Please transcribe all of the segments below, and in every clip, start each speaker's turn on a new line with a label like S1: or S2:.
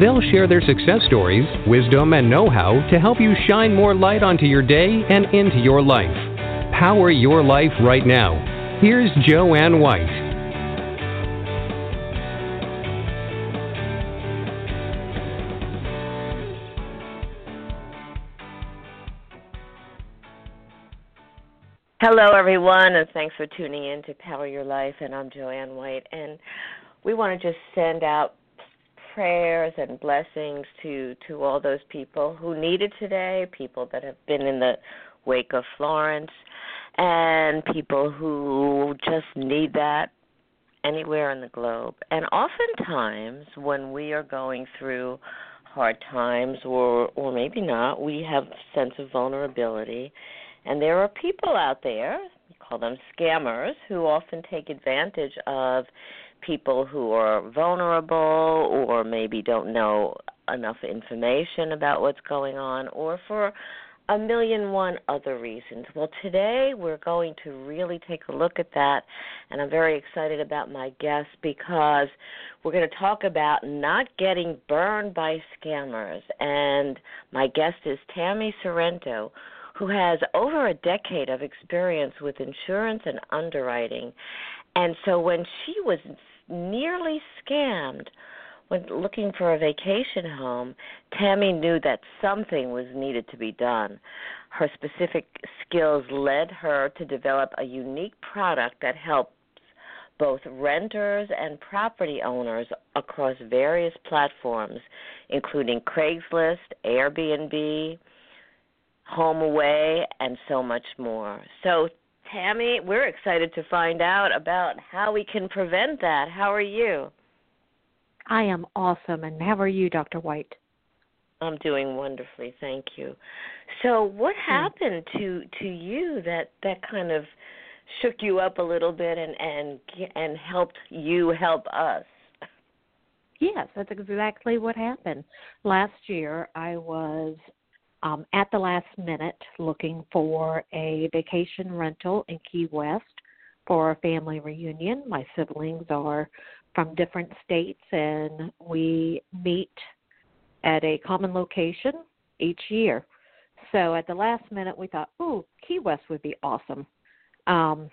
S1: They'll share their success stories, wisdom, and know how to help you shine more light onto your day and into your life. Power your life right now. Here's Jo Anne White.
S2: Hello, everyone, and thanks for tuning in to Power Your Life. And I'm Jo Anne White, and we want to just send out prayers and blessings to to all those people who need it today, people that have been in the wake of Florence, and people who just need that anywhere in the globe. And oftentimes, when we are going through hard times, or or maybe not, we have a sense of vulnerability and there are people out there, we call them scammers, who often take advantage of people who are vulnerable or maybe don't know enough information about what's going on or for a million one other reasons. Well, today we're going to really take a look at that, and I'm very excited about my guest because we're going to talk about not getting burned by scammers. And my guest is Tammy Sorrento, who has over a decade of experience with insurance and underwriting. And so when she was nearly scammed when looking for a vacation home, Tammy knew that something was needed to be done. Her specific skills led her to develop a unique product that helps both renters and property owners across various platforms, including Craigslist, Airbnb, HomeAway, and so much more. So, Tammy, we're excited to find out about how we can prevent that. How are you?
S3: I am awesome. And how are you, Dr. White?
S2: I'm doing wonderfully, thank you. So, what hmm. happened to to you that that kind of shook you up a little bit and and and helped you help us?
S3: Yes, that's exactly what happened. Last year, I was um, at the last minute looking for a vacation rental in Key West for a family reunion. My siblings are from different states, and we meet at a common location each year. So at the last minute, we thought, "Ooh, Key West would be awesome." Um,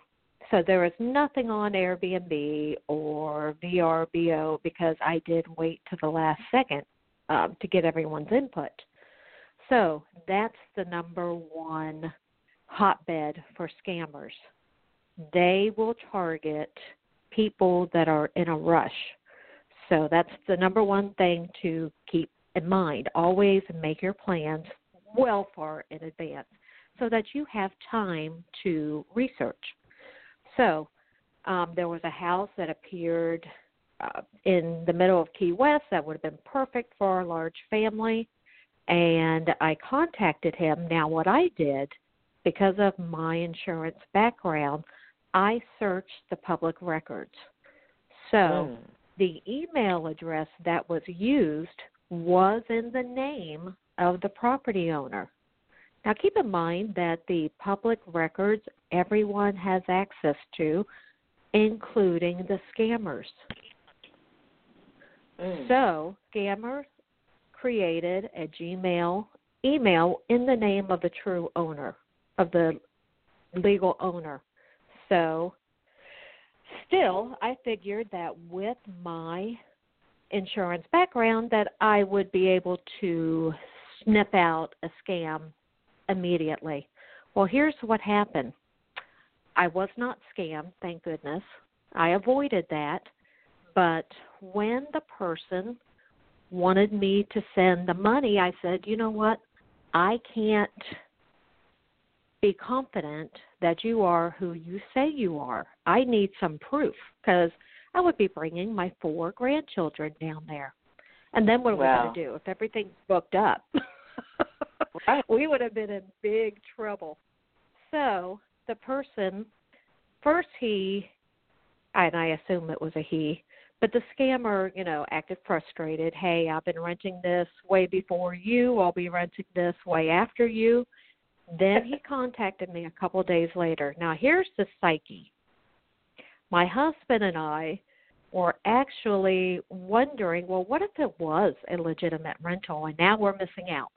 S3: so there was nothing on Airbnb or VRBO because I did wait to the last second um, to get everyone's input. So that's the number one hotbed for scammers. They will target people that are in a rush. So that's the number one thing to keep in mind. Always make your plans well far in advance so that you have time to research. So um, there was a house that appeared uh, in the middle of Key West that would have been perfect for a large family and I contacted him. Now, what I did, because of my insurance background, I searched the public records. So mm. the email address that was used was in the name of the property owner. Now, keep in mind that the public records everyone has access to, including the scammers. Mm. So, scammers created a Gmail email in the name of the true owner, of the legal owner. So, still, I figured that with my insurance background that I would be able to sniff out a scam immediately. Well, here's what happened. I was not scammed, thank goodness. I avoided that. But when the person wanted me to send the money, I said, you know what? I can't be confident that you are who you say you are. I need some proof because I would be bringing my four grandchildren down there. And then what are wow. we going to do if everything's booked up?
S2: right.
S3: We would have been in big trouble. So the person, first he, and I assume it was a he, but the scammer, you know, acted frustrated. Hey, I've been renting this way before you. I'll be renting this way after you. Then he contacted me a couple of days later. Now, here's the psyche. My husband and I were actually wondering, well, what if it was a legitimate rental and now we're missing out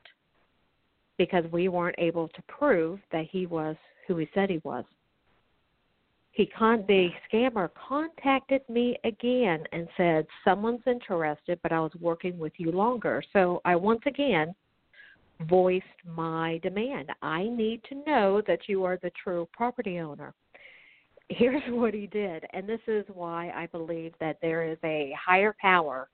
S3: because we weren't able to prove that he was who he said he was. He con the scammer contacted me again and said someone's interested, but I was working with you longer. So I once again voiced my demand. I need to know that you are the true property owner here's what he did, and this is why I believe that there is a higher power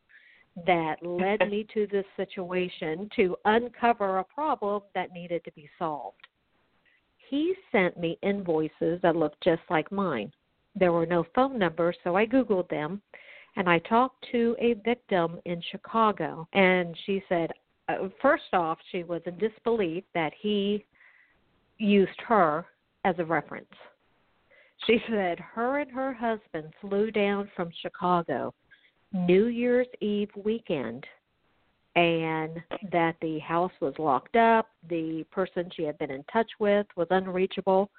S3: that led me to this situation to uncover a problem that needed to be solved. He sent me invoices that looked just like mine. There were no phone numbers, so I Googled them and I talked to a victim in Chicago. And she said, uh, first off, she was in disbelief that he used her as a reference. She said her and her husband flew down from Chicago New Year's Eve weekend and that the house was locked up, the person she had been in touch with was unreachable,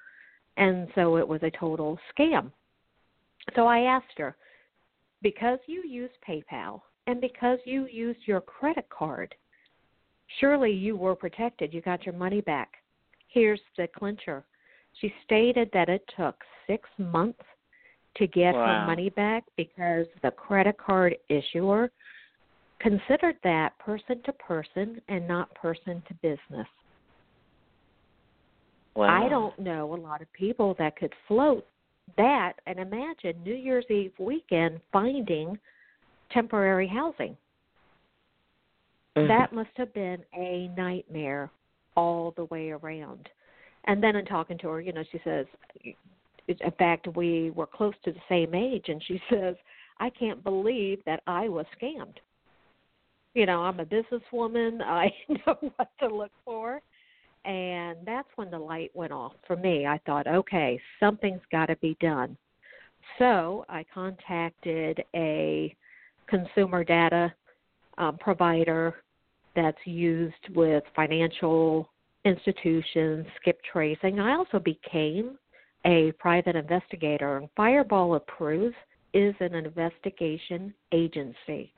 S3: and so it was a total scam. So I asked her, because you use PayPal and because you used your credit card, surely you were protected. You got your money back. Here's the clincher. She stated that it took six months to get
S2: wow.
S3: her money back because the credit card issuer considered that person to person and not person to business.
S2: Wow.
S3: I don't know a lot of people that could float that and imagine New Year's Eve weekend finding temporary housing.
S2: Mm-hmm.
S3: That must have been a nightmare all the way around. And then in talking to her, you know, she says, in fact, we were close to the same age, and she says, I can't believe that I was scammed. You know, I'm a businesswoman. I know what to look for. And that's when the light went off for me. I thought, okay, something's got to be done. So I contacted a consumer data um, provider that's used with financial institutions, skip tracing. I also became a private investigator. Fireball Approves is an investigation agency.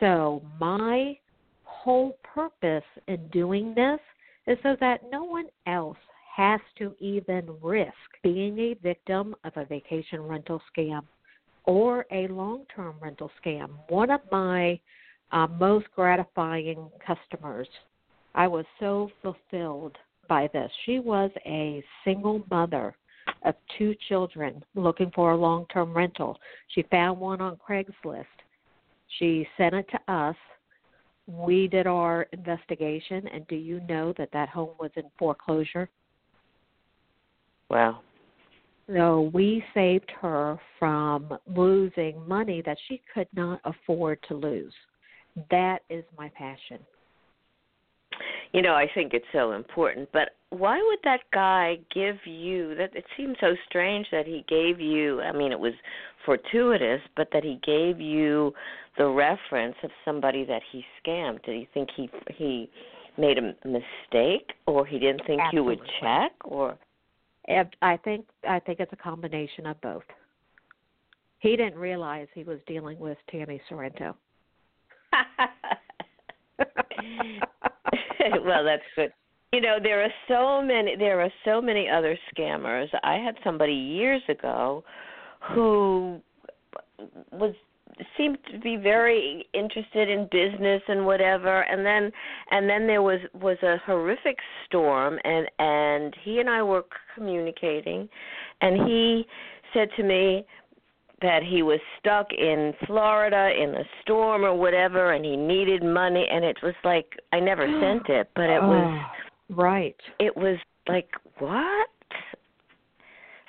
S3: So, my whole purpose in doing this is so that no one else has to even risk being a victim of a vacation rental scam or a long term rental scam. One of my uh, most gratifying customers, I was so fulfilled by this. She was a single mother of two children looking for a long term rental. She found one on Craigslist. She sent it to us. We did our investigation, and do you know that that home was in foreclosure?
S2: Wow.
S3: So we saved her from losing money that she could not afford to lose. That is my passion.
S2: You know, I think it's so important, but why would that guy give you that it seems so strange that he gave you I mean it was fortuitous, but that he gave you the reference of somebody that he scammed. Do you think he he made a mistake or he didn't think
S3: Absolutely.
S2: you would check or
S3: I think I think it's a combination of both. He didn't realize he was dealing with Tammy Sorrento.
S2: well, that's good. You know, there are so many there are so many other scammers. I had somebody years ago who was seemed to be very interested in business and whatever and then and then there was was a horrific storm and and he and I were communicating and he said to me that he was stuck in Florida in a storm or whatever and he needed money and it was like I never sent it but it was
S3: oh, right.
S2: it was like what?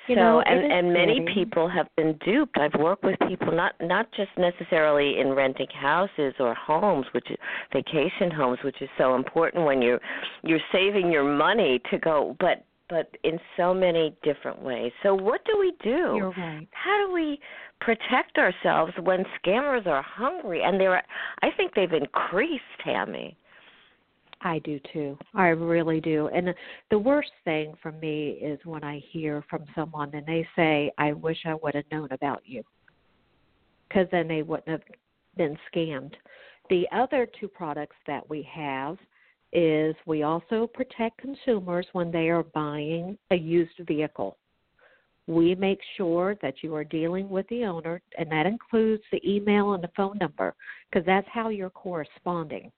S3: You
S2: so
S3: know,
S2: and and many
S3: scary.
S2: people have been duped. I've worked with people not not just necessarily in renting houses or homes which is vacation homes which is so important when you're you're saving your money to go but but in so many different ways. So what do we do?
S3: You're right.
S2: How do we protect ourselves when scammers are hungry and they're I think they've increased, Tammy.
S3: I do too. I really do. And the worst thing for me is when I hear from someone and they say, "I wish I would have known about you." Cuz then they wouldn't have been scammed. The other two products that we have is we also protect consumers when they are buying a used vehicle. We make sure that you are dealing with the owner, and that includes the email and the phone number, because that's how you're corresponding.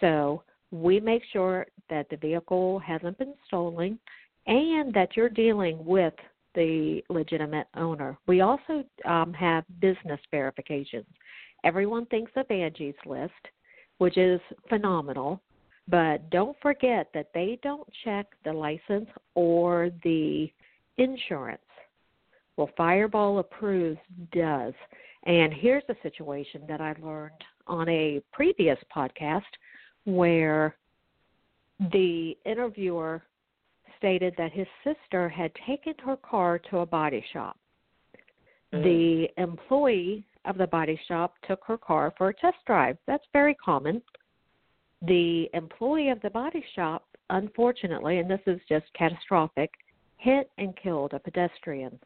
S3: So we make sure that the vehicle hasn't been stolen and that you're dealing with the legitimate owner. We also um, have business verifications. Everyone thinks of Angie's List, which is phenomenal, but don't forget that they don't check the license or the insurance. Well, Fireball Approves does. And here's a situation that I learned on a previous podcast where the interviewer stated that his sister had taken her car to a body shop. Mm-hmm. The employee of the body shop took her car for a test drive. That's very common. The employee of the body shop, unfortunately, and this is just catastrophic, hit and killed a pedestrian.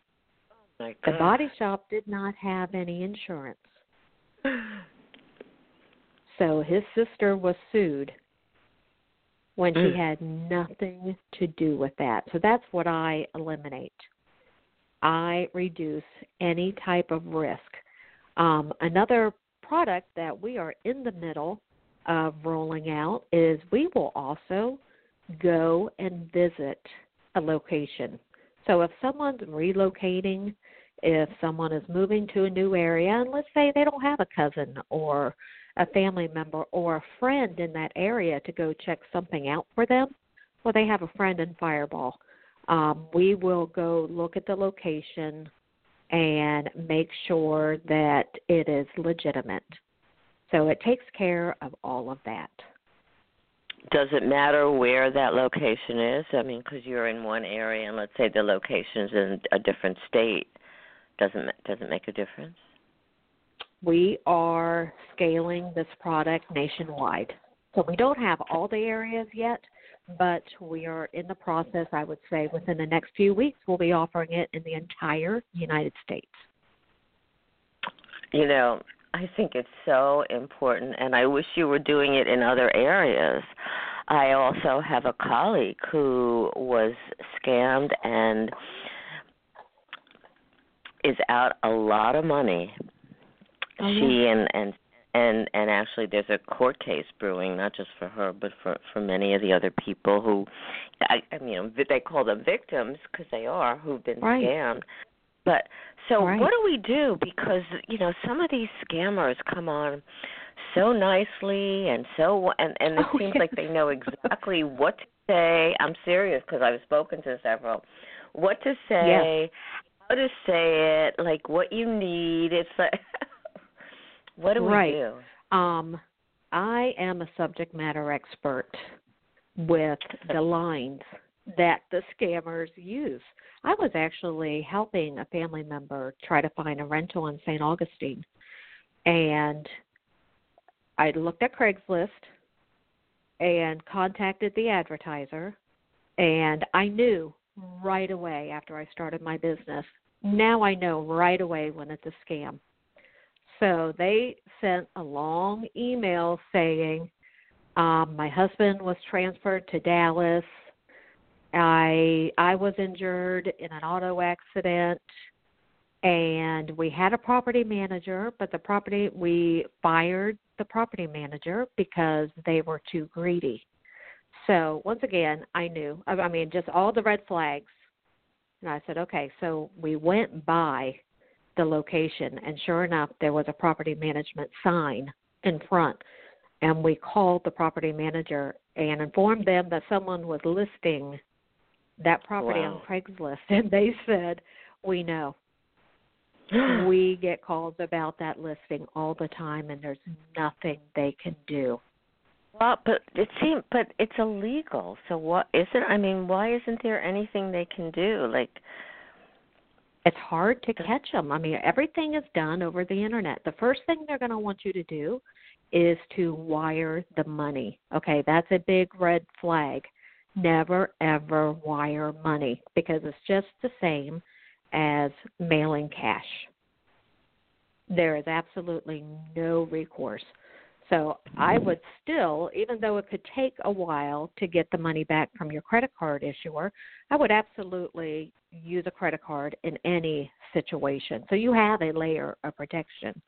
S2: Oh
S3: the body shop did not have any insurance. So his sister was sued when she
S2: Mm.
S3: had nothing to do with that. So that's what I eliminate. I reduce any type of risk. Um, another product that we are in the middle of rolling out is we will also go and visit a location. So if someone's relocating, if someone is moving to a new area, and let's say they don't have a cousin or a family member or a friend in that area to go check something out for them, well, they have a friend in Fireball. Um, we will go look at the location and make sure that it is legitimate. So it takes care of all of that.
S2: Does it matter where that location is? I mean, because you're in one area, and let's say the location's in a different state, doesn't doesn't make a difference?
S3: We are scaling this product nationwide, so we don't have all the areas yet, but we are in the process. I would say within the next few weeks, we'll be offering it in the entire United States.
S2: You know, I think it's so important, and I wish you were doing it in other areas. I also have a colleague who was scammed and is out a lot of money.
S3: Oh, yeah.
S2: She and and and and actually there's a court case brewing not just for her but for for many of the other people who I, I mean they call them victims because they are who've been
S3: Right.
S2: scammed but so
S3: Right.
S2: what do we do? Because you know some of these scammers come on so nicely and so and and it
S3: Oh,
S2: seems
S3: yes.
S2: like they know exactly what to say. I'm serious because I've spoken to several. What to say, how to say it, like what you need. It's like what do
S3: Right.
S2: we do?
S3: Um, I am a subject matter expert with the lines that the scammers use. I was actually helping a family member try to find a rental in St. Augustine, and I looked at Craigslist and contacted the advertiser, and I knew right away after I started my business. Now I know right away when it's a scam. So they sent a long email saying, um, "My husband was transferred to Dallas. I I was injured in an auto accident, and we had a property manager, but the property we fired the property manager because they were too greedy." So once again, I knew. I mean, just all the red flags. And I said, okay. So we went by the location, and sure enough, there was a property management sign in front. And we called the property manager and informed them that someone was listing that property
S2: Wow.
S3: on Craigslist, and they said, "We know. we get calls about that listing all the time, and there's nothing they can do."
S2: Well, but it seems, but it's illegal. So what is it? I mean, why isn't there anything they can do? Like,
S3: it's hard to catch them. I mean, everything is done over the internet. The first thing they're going to want you to do is to wire the money. Okay, that's a big red flag. Never ever wire money because it's just the same as mailing cash. There is absolutely no recourse. So I would still, even though it could take a while to get the money back from your credit card issuer, I would absolutely use a credit card in any situation. So you have a layer of protection.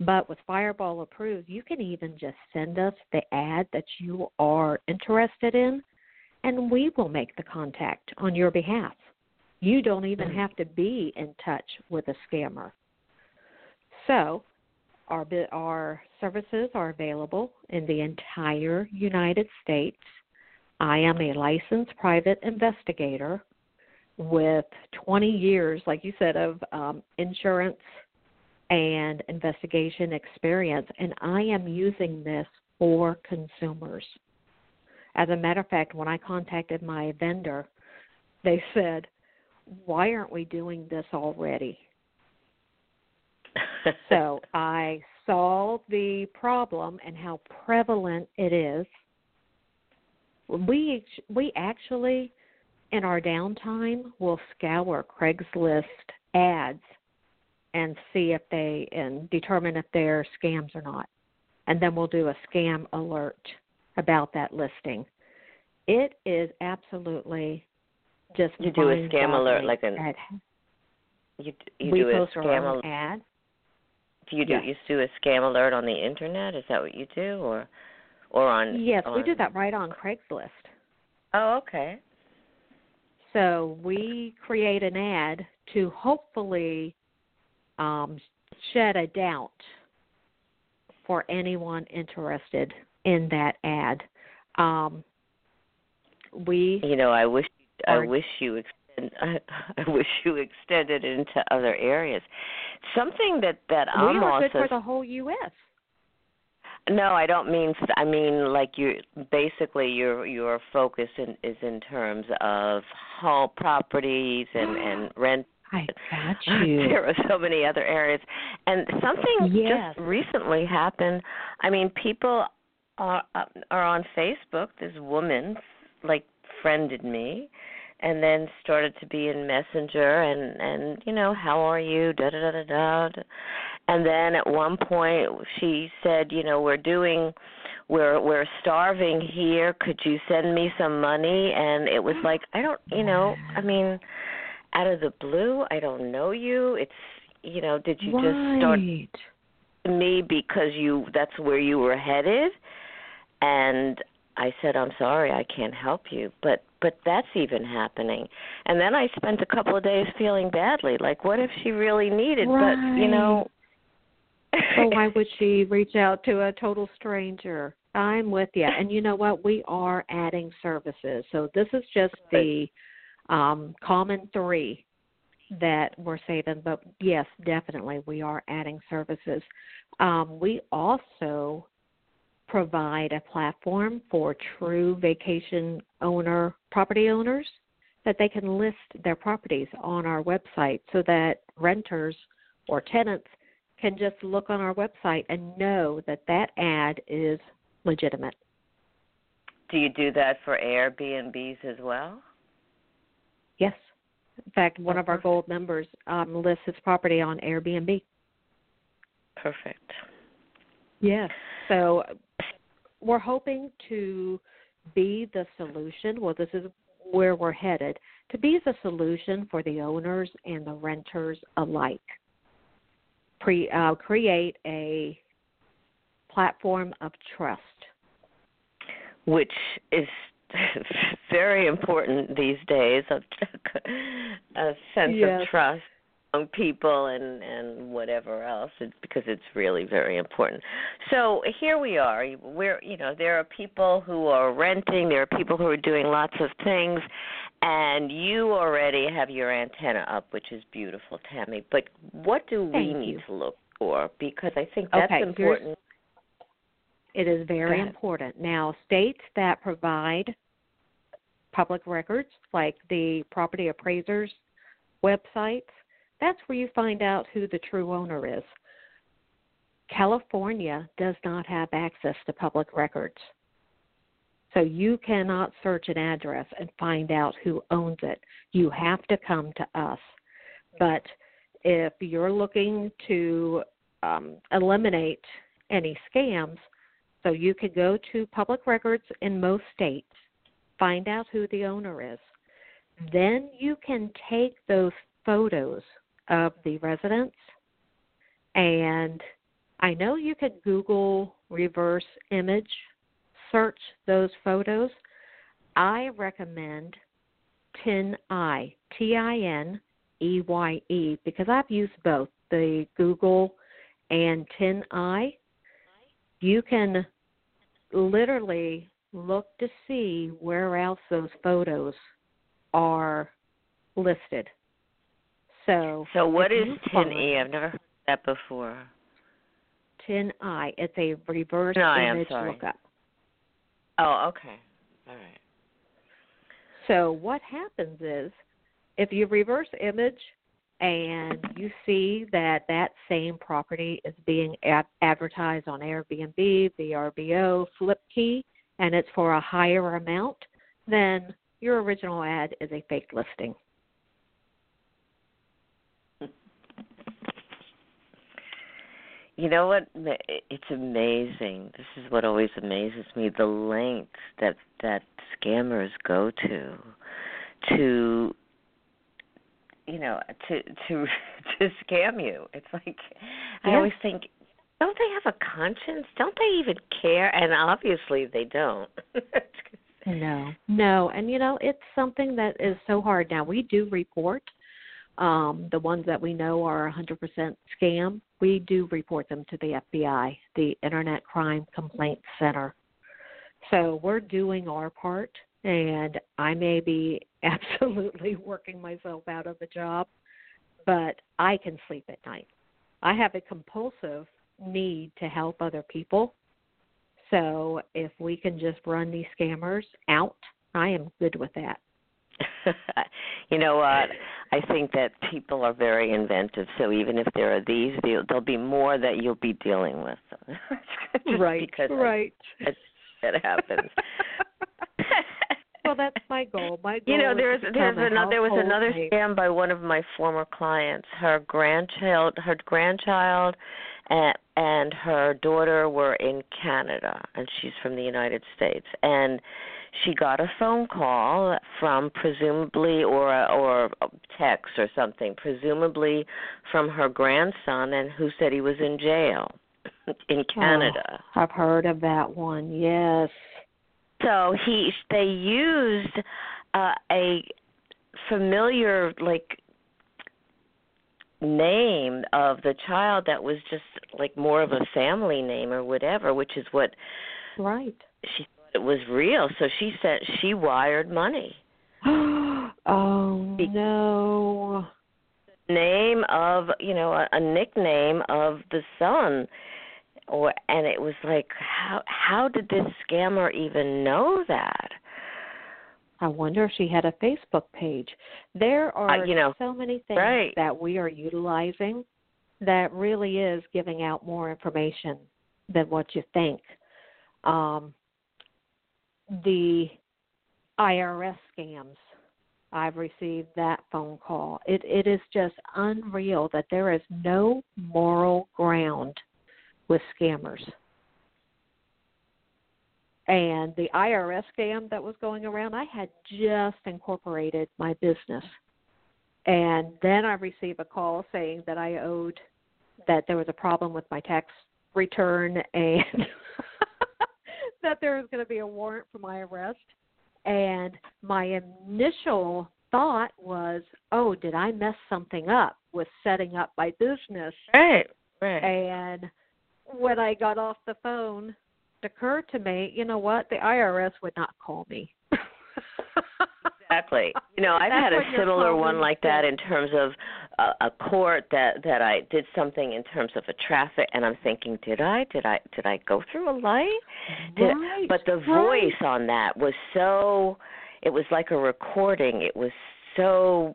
S3: But with Fireball Approved, you can even just send us the ad that you are interested in, and we will make the contact on your behalf. You don't even mm. have to be in touch with a scammer. So, our our services are available in the entire United States. I am a licensed private investigator with 20 years, like you said, of um, insurance and investigation experience, and I am using this for consumers. As a matter of fact, when I contacted my vendor, they said, Why aren't we doing this already? so I saw the problem and how prevalent it is. We we actually in our downtime will scour Craigslist ads and see if they and determine if they're scams or not. And then we'll do a scam alert about that listing. It is absolutely just
S2: you do a scam alert like an ad. you you
S3: we
S2: do
S3: post
S2: a scam
S3: alert ad
S2: do you do
S3: yes.
S2: you do a scam alert on the internet? Is that what you do, or or on?
S3: Yes,
S2: on...
S3: we do that right on Craigslist.
S2: Oh, okay.
S3: So we create an ad to hopefully um, shed a doubt for anyone interested in that ad. Um, we,
S2: you know, I wish
S3: are,
S2: I wish you and I, I wish you extended it into other areas. Something that that
S3: we
S2: I'm
S3: are
S2: also
S3: good for the whole U.S.
S2: No, I don't mean. I mean like you. Basically, your your focus in, is in terms of home properties and and rent.
S3: I got you.
S2: there are so many other areas, and something
S3: yes.
S2: just recently happened. I mean, people are uh, are on Facebook. This woman like friended me and then started to be in messenger and and you know how are you? Da da da da da. And then at one point she said you know we're doing we're we're starving here. Could you send me some money? And it was like i don't you know i mean out of the blue i don't know you. It's you know did you
S3: right.
S2: just start me because you that's where you were headed and I said, "I'm sorry, I can't help you." But but that's even happening. And then I spent a couple of days feeling badly, like what if she really needed?
S3: Right.
S2: But you know.
S3: so why would she reach out to a total stranger? I'm with you. And you know what? We are adding services. So this is just the um, common three that we're saving. But yes, definitely, we are adding services. Um, we also provide a platform for true vacation owner property owners that they can list their properties on our website so that renters or tenants can just look on our website and know that that ad is legitimate.
S2: Do you do that for Airbnbs as well?
S3: Yes. In fact, one of our gold members um, lists his property on Airbnb.
S2: Perfect.
S3: Yes. So we're hoping to be the solution. Well, this is where we're headed to be the solution for the owners and the renters alike. Pre, uh, create a platform of trust,
S2: which is very important these days. A, a sense
S3: yes.
S2: of trust people and and whatever else it's because it's really very important so here we are we're you know there are people who are renting there are people who are doing lots of things and you already have your antenna up which is beautiful tammy but what do we
S3: Thank
S2: need
S3: you.
S2: to look for because i think that's
S3: okay,
S2: important
S3: It is very important. Now, states that provide public records, like the property appraisers websites, that's where you find out who the true owner is. California does not have access to public records. So you cannot search an address and find out who owns it. You have to come to us. But if you're looking to um, eliminate any scams, so you could go to public records in most states, find out who the owner is. Then you can take those photos of the residents and I know you could Google reverse image search those photos. I recommend TinEye, T I N E Y E, because I've used both the Google and TinEye. You can literally look to see where else those photos are listed. So,
S2: so what is ten E? I've never heard that before.
S3: Ten I. It's a reverse
S2: no,
S3: image
S2: lookup. Oh, okay. All right.
S3: So what happens is if you reverse image and you see that that same property is being ad- advertised on Airbnb, VRBO, Flipkey, and it's for a higher amount, then your original ad is a fake listing.
S2: You know what? It's amazing. This is what always amazes me: the lengths that that scammers go to, to, you know, to to to scam you. It's like I always think, don't they have a conscience? Don't they even care? And obviously, they don't.
S3: no, no, and you know, it's something that is so hard. Now we do report um, the ones that we know are 100% scam, we do report them to the FBI, the Internet Crime Complaint Center. So we're doing our part, and I may be absolutely working myself out of a job, but I can sleep at night. I have a compulsive need to help other people. So if we can just run these scammers out, I am good with that.
S2: you know what? I think that people are very inventive. So even if there are these, there'll be more that you'll be dealing with.
S3: right.
S2: Because
S3: right.
S2: It, it happens.
S3: well, that's my goal. My goal.
S2: You know, there's there's another there was another scam by one of my former clients. Her grandchild, her grandchild, and and her daughter were in Canada, and she's from the United States, and she got a phone call from presumably or or text or something presumably from her grandson and who said he was in jail in Canada.
S3: Oh, I've heard of that one. Yes.
S2: So he they used uh, a familiar like name of the child that was just like more of a family name or whatever, which is what
S3: right
S2: she it was real. So she said she wired money.
S3: oh no.
S2: Name of you know a, a nickname of the son, or and it was like how how did this scammer even know that?
S3: I wonder if she had a Facebook page. There are
S2: uh, you know,
S3: so many things
S2: right.
S3: that we are utilizing that really is giving out more information than what you think. Um, the IRS scams. I've received that phone call. It it is just unreal that there is no moral ground with scammers. And the IRS scam that was going around, I had just incorporated my business. And then I received a call saying that I owed that there was a problem with my tax return and that there was going to be a warrant for my arrest. And my initial thought was, oh, did I mess something up with setting up my business?
S2: Right, right.
S3: And when I got off the phone, it occurred to me, you know what? The IRS would not call me.
S2: exactly. You know, I've
S3: That's
S2: had a similar one like that in terms of a, a court that that I did something in terms of a traffic, and I'm thinking, did I? Did I? Did I go through a light? Did,
S3: right.
S2: But the
S3: right.
S2: voice on that was so. It was like a recording. It was so.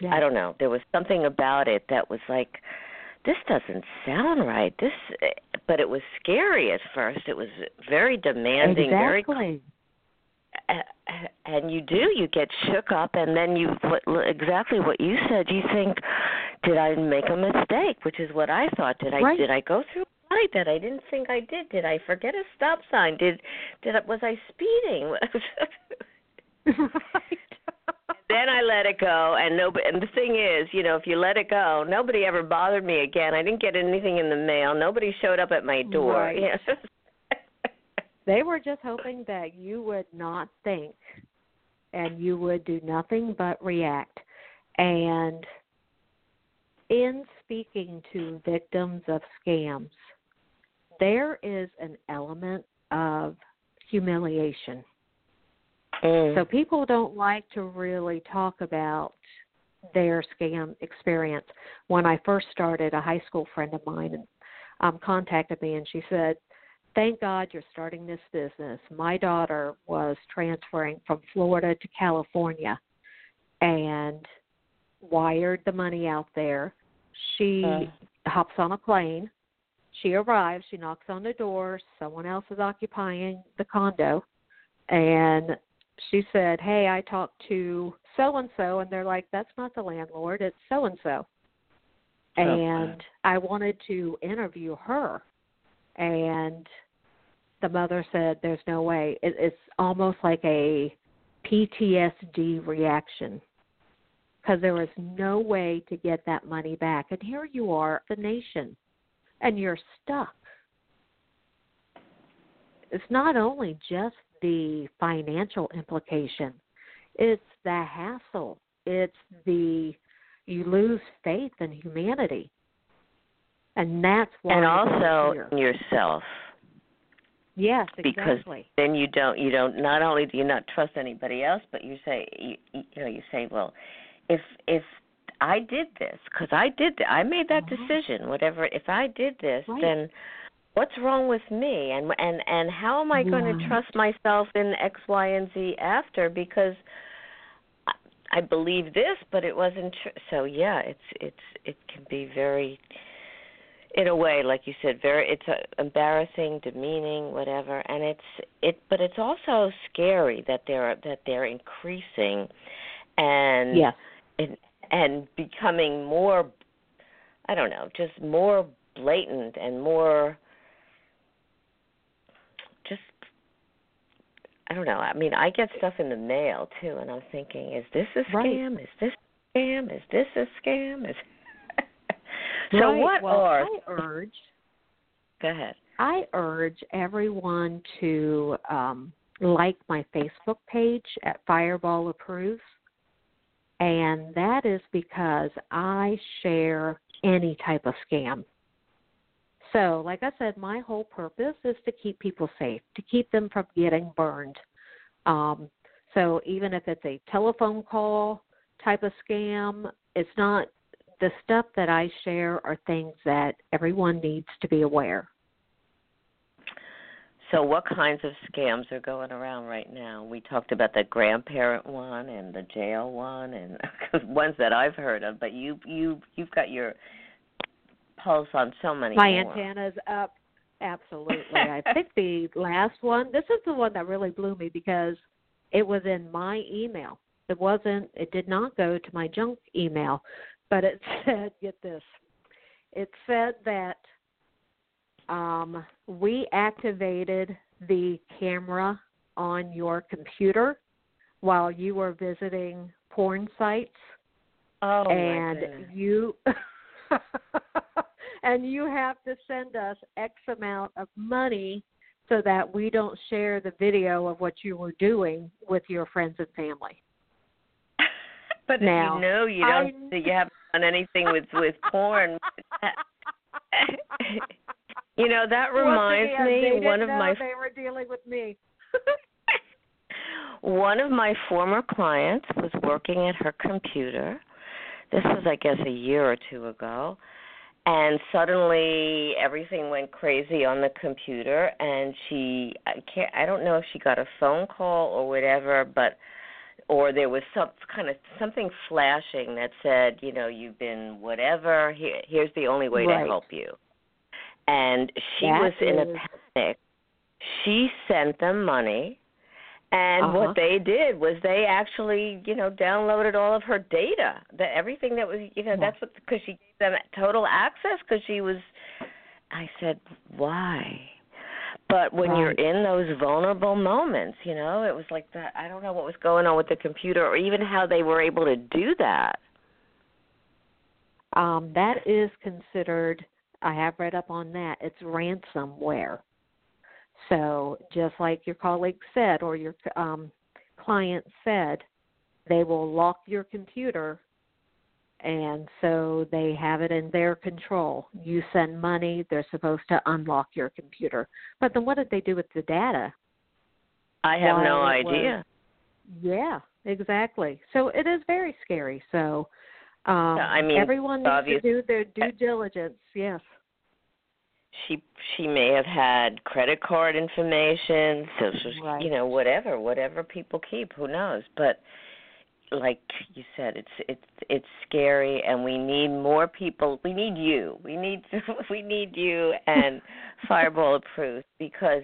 S3: Yeah.
S2: I don't know. There was something about it that was like, this doesn't sound right. This, eh, but it was scary at first. It was very demanding, very
S3: exactly.
S2: And you do you get shook up and then you what exactly what you said you think did i make a mistake? Which is what i thought. Did i
S3: Right.
S2: did i go through a light that i didn't think i did? Did i forget a stop sign? Did did I, was i speeding?
S3: Right.
S2: then i let it go and nobody and the thing is you know if you let it go nobody ever bothered me again. I didn't get anything in the mail. Nobody showed up at my door.
S3: Right. They were just hoping that you would not think and you would do nothing but react. And in speaking to victims of scams, there is an element of humiliation.
S2: Mm.
S3: So people don't like to really talk about their scam experience. When I first started, a high school friend of mine um, contacted me and she said, Thank God you're starting this business. My daughter was transferring from Florida to California and wired the money out there. She
S2: Uh.
S3: hops on a plane. She arrives, she knocks on the door, someone else is occupying the condo and she said, "Hey, I talked to so and so," and they're like, "That's not the landlord; it's so and so." And I wanted to interview her, and the mother said, "There's no way." It, it's almost like a PTSD reaction because there was no way to get that money back, and here you are, the nation, and you're stuck. It's not only just the financial implication it's the hassle it's the you lose faith in humanity and that's why
S2: and also
S3: here.
S2: yourself
S3: yes exactly.
S2: because then you don't you don't not only do you not trust anybody else but you say you, you know you say well if if i did this because i did th- i made that
S3: Uh-huh.
S2: decision whatever if i did this
S3: Right.
S2: then what's wrong with me and and and how am i going to trust myself in x y and z after because I, I believe this but it wasn't true so yeah it's it's it can be very in a way like you said very it's uh embarrassing demeaning whatever. And it's it but it's also scary that they're that they're increasing and
S3: yes
S2: and and becoming more i don't know just more blatant and more just i don't know. I mean i get stuff in the mail too and i'm thinking is this a
S3: Right.
S2: scam? Is this a scam? Is this a scam? Is so
S3: right.
S2: what
S3: well,
S2: are
S3: i urge
S2: go ahead
S3: i urge everyone to um like my facebook page at fireball approves and that is because i share any type of scam So, like I said, my whole purpose is to keep people safe, to keep them from getting burned. Um, so, even if it's a telephone call type of scam, it's not the stuff that I share are things that everyone needs to be aware.
S2: So, what kinds of scams are going around right now? We talked about the grandparent one and the jail one, and ones that I've heard of. But you, you, you've got your pulse on so many
S3: My
S2: more.
S3: antenna's up. Absolutely. I think the last one. This is the one that really blew me because it was in my email. It wasn't it did not go to my junk email, but it said get this. It said that um we activated the camera on your computer while you were visiting porn sites
S2: Oh
S3: and you and you have to send us X amount of money so that we don't share the video of what you were doing with your friends and family.
S2: but
S3: now,
S2: you know you don't, you haven't done anything with with porn. you know that reminds
S3: again,
S2: me one of my
S3: they were dealing with me.
S2: one of my former clients was working at her computer this was I guess a year or two ago and suddenly everything went crazy on the computer and she I can't I don't know if she got a phone call or whatever but or there was some kind of something flashing that said, you know, you've been whatever, here, here's the only way
S3: right.
S2: to help you. And she
S3: that
S2: was in a panic. She sent them money and
S3: uh-huh.
S2: what they did was they actually, you know, downloaded all of her data. That everything that was, you know, yeah. that's what because she gave them total access because she was. I said, why? But when
S3: right.
S2: you're in those vulnerable moments, you know, it was like that. I don't know what was going on with the computer, or even how they were able to do that.
S3: Um, that is considered. I have read up on that. It's ransomware. So, just like your colleague said or your um, client said, they will lock your computer and so they have it in their control. You send money, they're supposed to unlock your computer. But then what did they do with the data?
S2: I have no idea.
S3: Was, yeah, exactly. So it is very scary. So um
S2: I mean,
S3: everyone needs to do their due diligence. Yes
S2: she she may have had credit card information, social,
S3: right.
S2: you know, whatever, whatever people keep, who knows? But like you said, it's it's it's scary, and we need more people. We need you. We need we need you and Fireball approved because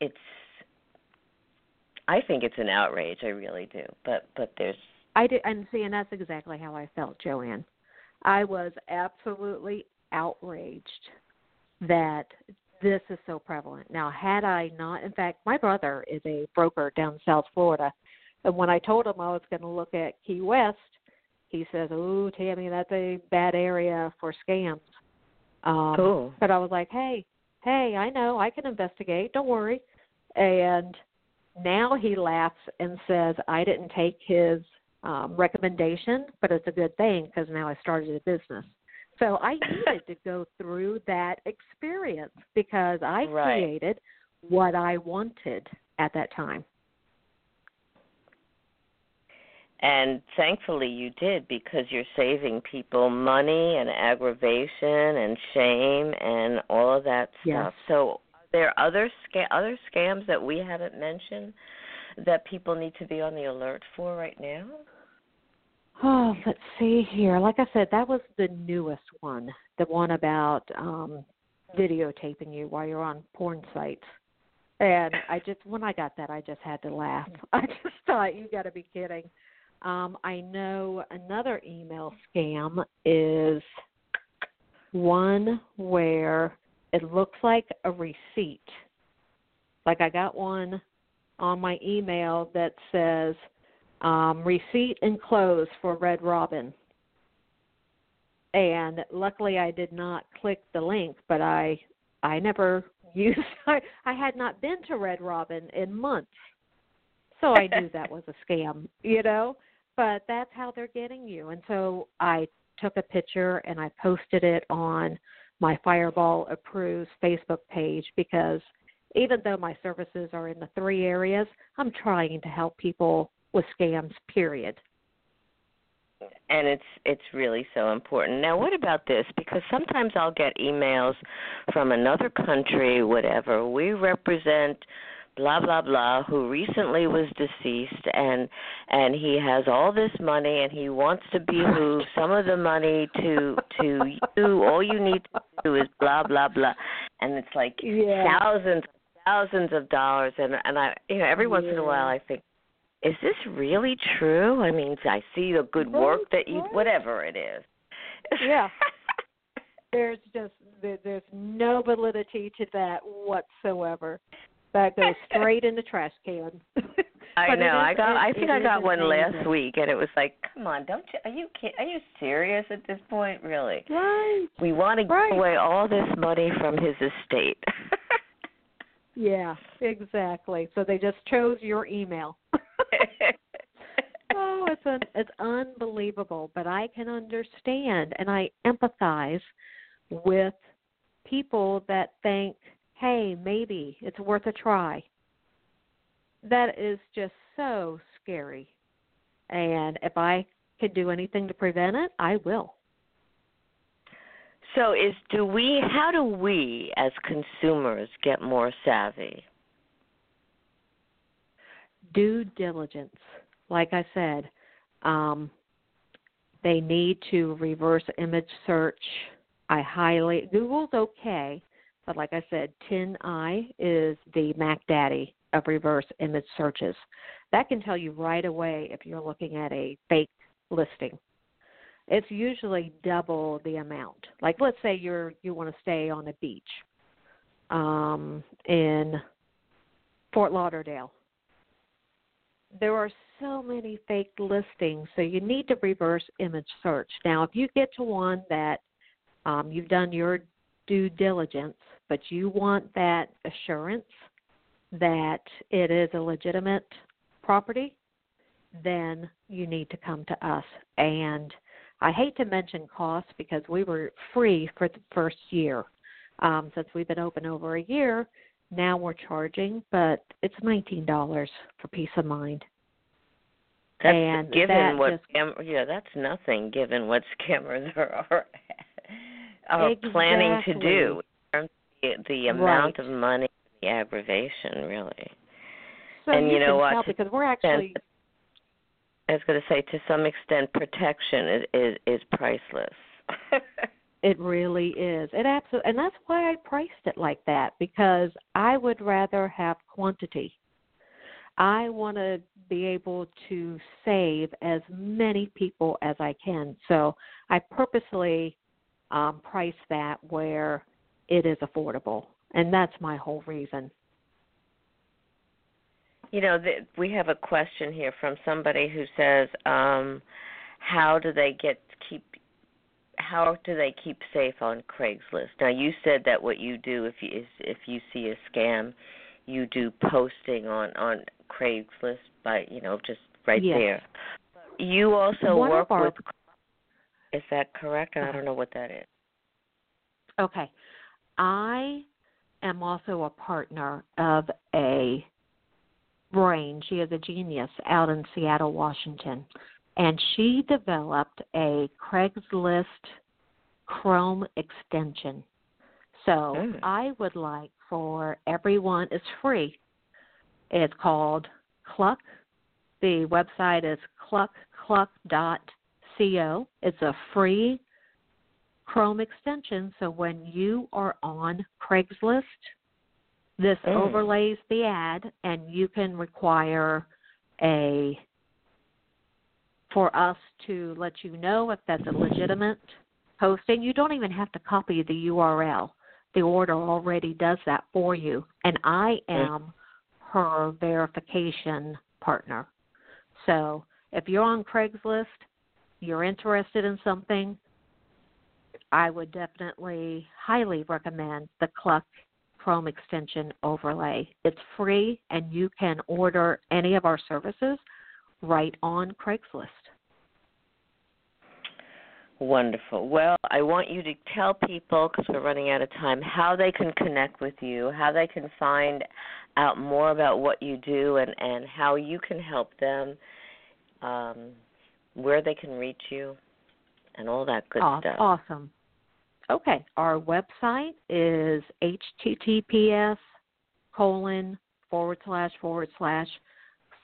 S2: it's. I think it's an outrage. I really do. But but there's.
S3: I did, and see, and that's exactly how I felt, Jo Anne. I was absolutely outraged that this is so prevalent. Now, had I not, in fact, my brother is a broker down South Florida, and when I told him I was going to look at Key West, he says, "Oh, Tammy, that's a bad area for scams." Um,
S2: cool.
S3: But I was like, "Hey, hey, I know, I can investigate. Don't worry." And now he laughs and says, "I didn't take his um, recommendation, but it's a good thing because now I started a business." So I needed to go through that experience because I
S2: right.
S3: created what I wanted at that time.
S2: And thankfully you did because you're saving people money and aggravation and shame and all of that stuff. Yes. So there are other sca- other scams that we haven't mentioned that people need to be on the alert for right now?
S3: Oh, let's see here. Like I said, that was the newest one, the one about um videotaping you while you're on porn sites. And I just when I got that, I just had to laugh. I just thought you got to be kidding. Um I know another email scam is one where it looks like a receipt. Like I got one on my email that says um, receipt enclosed for Red Robin. And luckily, I did not click the link, but I I never used I, I had not been to Red Robin in months, so I knew that was a scam, you know. But that's how they're getting you, and so I took a picture and I posted it on my Fireball Approves Facebook page because even though my services are in the three areas, I'm trying to help people with scams period.
S2: And it's it's really so important. Now what about this? Because sometimes i'll get emails from another country whatever. We represent blah blah blah who recently was deceased and and he has all this money and he wants to behoove some of the money to to you all you need to do is blah blah blah and it's like
S3: yeah.
S2: thousands thousands of dollars and and i you know every once
S3: yeah.
S2: in a while i think is this really true? I mean, I see the good work that you, whatever it is.
S3: Yeah. there's just there's no validity to that whatsoever. That goes straight in the trash can.
S2: I know. I got. I think I got one last week, and it was like, come on, don't you? Are you are you serious at this point? Really?
S3: Right.
S2: We want to
S3: right.
S2: give away all this money from his estate.
S3: yeah, exactly. So they just chose your email. oh, it's un, it's unbelievable, but I can understand and I empathize with people that think, "Hey, maybe it's worth a try." That is just so scary. And if I can do anything to prevent it, I will.
S2: So is do we how do we as consumers get more savvy?
S3: Due diligence. Like I said, um, they need to reverse image search. I highly Google's okay, but like I said, TinEye is the Mac Daddy of reverse image searches. That can tell you right away if you're looking at a fake listing. It's usually double the amount. Like let's say you're you want to stay on a beach um, in Fort Lauderdale. There are so many fake listings, so you need to reverse image search. Now, if you get to one that um, you've done your due diligence, but you want that assurance that it is a legitimate property, then you need to come to us. And I hate to mention costs because we were free for the first year. Um, since we've been open over a year, now we're charging, but it's nineteen dollars for peace of mind.
S2: That's
S3: and
S2: given
S3: that
S2: what
S3: just,
S2: scam, yeah, that's nothing given what scammers are are, are planning to do. In terms of the, amount
S3: Right.
S2: of money, the aggravation, really.
S3: so
S2: and you know
S3: can
S2: what?
S3: because we're actually
S2: I was going to say, to some extent, protection is is, is priceless.
S3: It really is. It absolutely, and that's why I priced it like that because I would rather have quantity. I want to be able to save as many people as I can. So I purposely um, price that where it is affordable, and that's my whole reason.
S2: You know, th- we have a question here from somebody who says, um, "How do they get keep? How do they keep safe on Craigslist?" Now, you said that what you do if you is if you see a scam, you do posting on on Craigslist by you know just right
S3: Yes.
S2: there. You also
S3: One
S2: work
S3: our-
S2: with. Is that correct? I don't know what that is.
S3: Okay. I am also a partner of a brain. She is a genius out in Seattle, Washington. And she developed a Craigslist Chrome extension. So. I would like for everyone, it's free. It's called Cluck. The website is cluckcluck.co. It's a free Chrome extension so when you are on Craigslist, this
S2: Mm.
S3: overlays the ad and you can require a for us to let you know if that's a legitimate posting. You don't even have to copy the URL. The order already does that for you. And I am her verification partner. So if you're on Craigslist, you're interested in something, I would definitely highly recommend the Cluck Chrome extension overlay. It's free and you can order any of our services right on Craigslist.
S2: Wonderful. Well, I want you to tell people, because we're running out of time, how they can connect with you, how they can find out more about what you do, and, and how you can help them, um, where they can reach you, and all that good
S3: Aw-
S2: stuff.
S3: Awesome. Okay, our website is https colon forward slash forward slash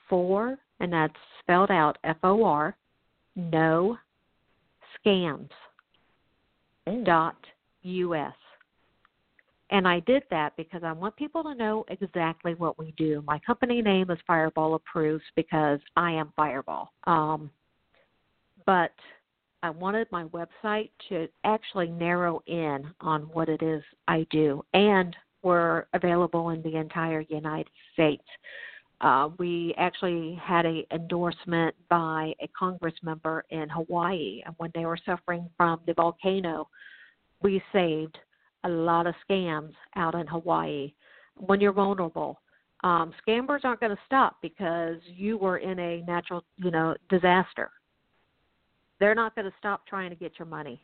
S3: four, and that's spelled out F O R, no scams
S2: Mm.
S3: dot us. And I did that because I want people to know exactly what we do. My company name is Fireball Approves because I am Fireball. Um, but I wanted my website to actually narrow in on what it is I do. And we're available in the entire United States. Uh, we actually had an endorsement by a Congress member in Hawaii, and when they were suffering from the volcano, we saved a lot of scams out in Hawaii. When you're vulnerable, um, scammers aren't going to stop because you were in a natural, you know, disaster. They're not going to stop trying to get your money.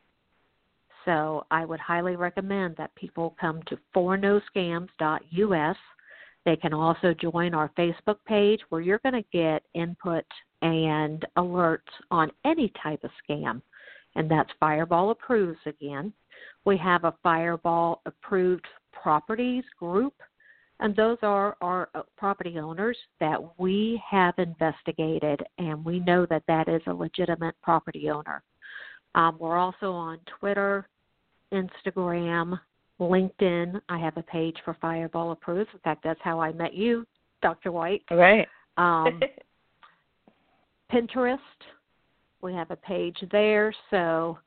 S3: So I would highly recommend that people come to fornoscams.us. They can also join our Facebook page where you're going to get input and alerts on any type of scam, and that's Fireball Approves again. We have a Fireball Approved Properties group, and those are our uh, property owners that we have investigated, and we know that that is a legitimate property owner. Um, we're also on Twitter, Instagram, LinkedIn. I have a page for Fireball Approves. In fact, that's how I met you, Dr. White.
S2: Right.
S3: Um, Pinterest. We have a page there. So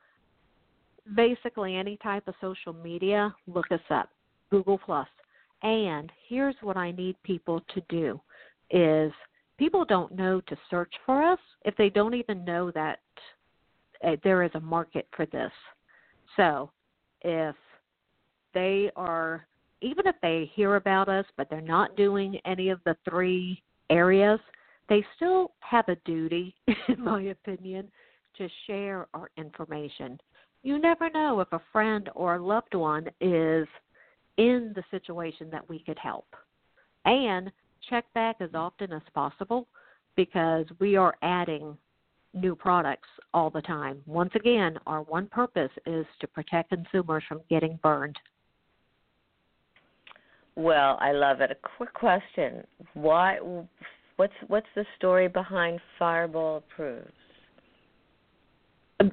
S3: basically, any type of social media, look us up. Google Plus. And here's what I need people to do: is people don't know to search for us if they don't even know that uh, there is a market for this. So if they are even if they hear about us but they're not doing any of the three areas, they still have a duty, in my opinion, to share our information. You never know if a friend or a loved one is in the situation that we could help. And check back as often as possible because we are adding new products all the time. Once again, our one purpose is to protect consumers from getting burned.
S2: Well, I love it. A quick question: Why? What's what's the story behind Fireball Approves?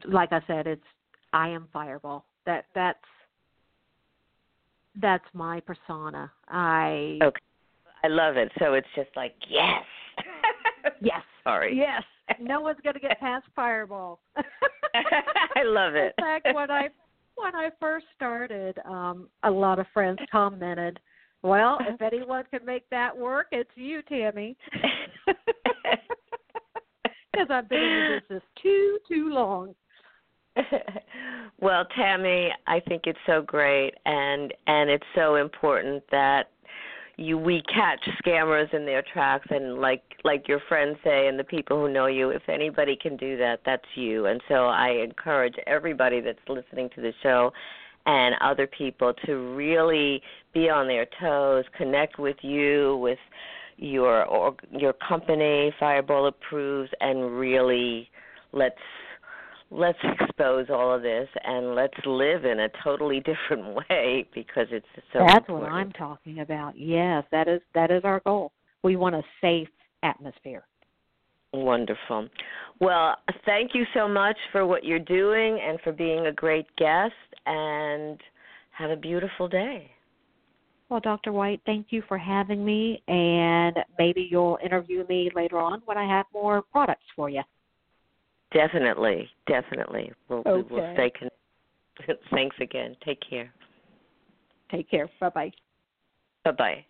S3: Like I said, it's I am Fireball. That that's that's my persona. I
S2: okay. I love it. So it's just like yes,
S3: yes,
S2: sorry,
S3: yes. No one's going to get past Fireball.
S2: I love it.
S3: In fact, when I when I first started, um, a lot of friends commented, "Well, if anyone can make that work, it's you, Tammy." Because I've been in this too too long.
S2: well, Tammy, I think it's so great, and and it's so important that you we catch scammers in their tracks and like like your friends say and the people who know you if anybody can do that that's you. And so i encourage everybody that's listening to the show and other people to really be on their toes connect with you with your or your company fireball approves and really let's let's expose all of this and let's live in a totally different way because it's so
S3: That's
S2: important.
S3: what I'm talking about. Yes, that is that is our goal. We want a safe atmosphere.
S2: Wonderful. Well, thank you so much for what you're doing and for being a great guest and have a beautiful day.
S3: Well, Dr. White, thank you for having me and maybe you'll interview me later on when I have more products for you.
S2: Definitely, definitely. We'll,
S3: okay.
S2: we will stay connected. Thanks again. Take care.
S3: Take care. Bye bye.
S2: Bye bye.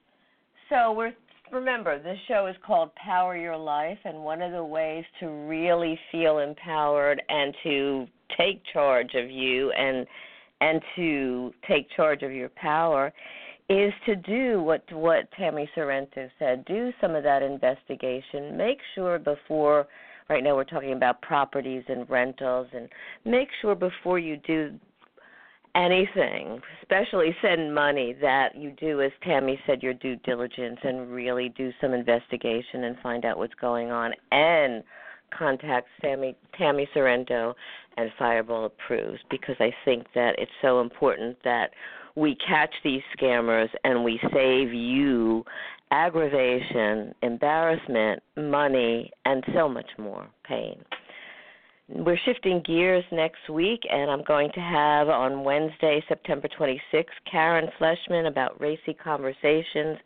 S2: So we're remember this show is called Power Your Life, and one of the ways to really feel empowered and to take charge of you and and to take charge of your power is to do what what Tammy Sorrento said. Do some of that investigation. Make sure before right now we're talking about properties and rentals and make sure before you do anything, especially send money, that you do, as Tammy said, your due diligence and really do some investigation and find out what's going on. And contact Sammy, Tammy Sorrento and Fireball Approves because I think that it's so important that we catch these scammers and we save you aggravation, embarrassment, money, and so much more pain. We're shifting gears next week, and I'm going to have on Wednesday, September 26th, Karen Fleshman about racy conversations.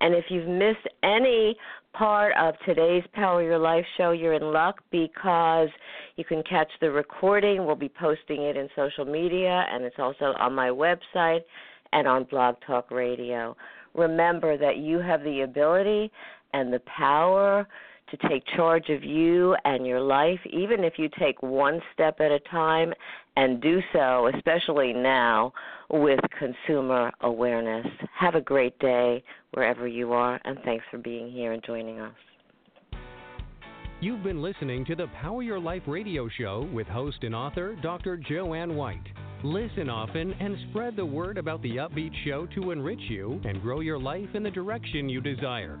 S2: And if you've missed any part of today's Power Your Life show, you're in luck because you can catch the recording. We'll be posting it in social media, and it's also on my website and on Blog Talk Radio remember that you have the ability and the power to take charge of you and your life, even if you take one step at a time and do so, especially now, with consumer awareness. Have a great day wherever you are, and thanks for being here and joining us.
S1: You've been listening to the Power Your Life radio show with host and author Dr. Jo Anne White. Listen often and spread the word about the upbeat show to enrich you and grow your life in the direction you desire.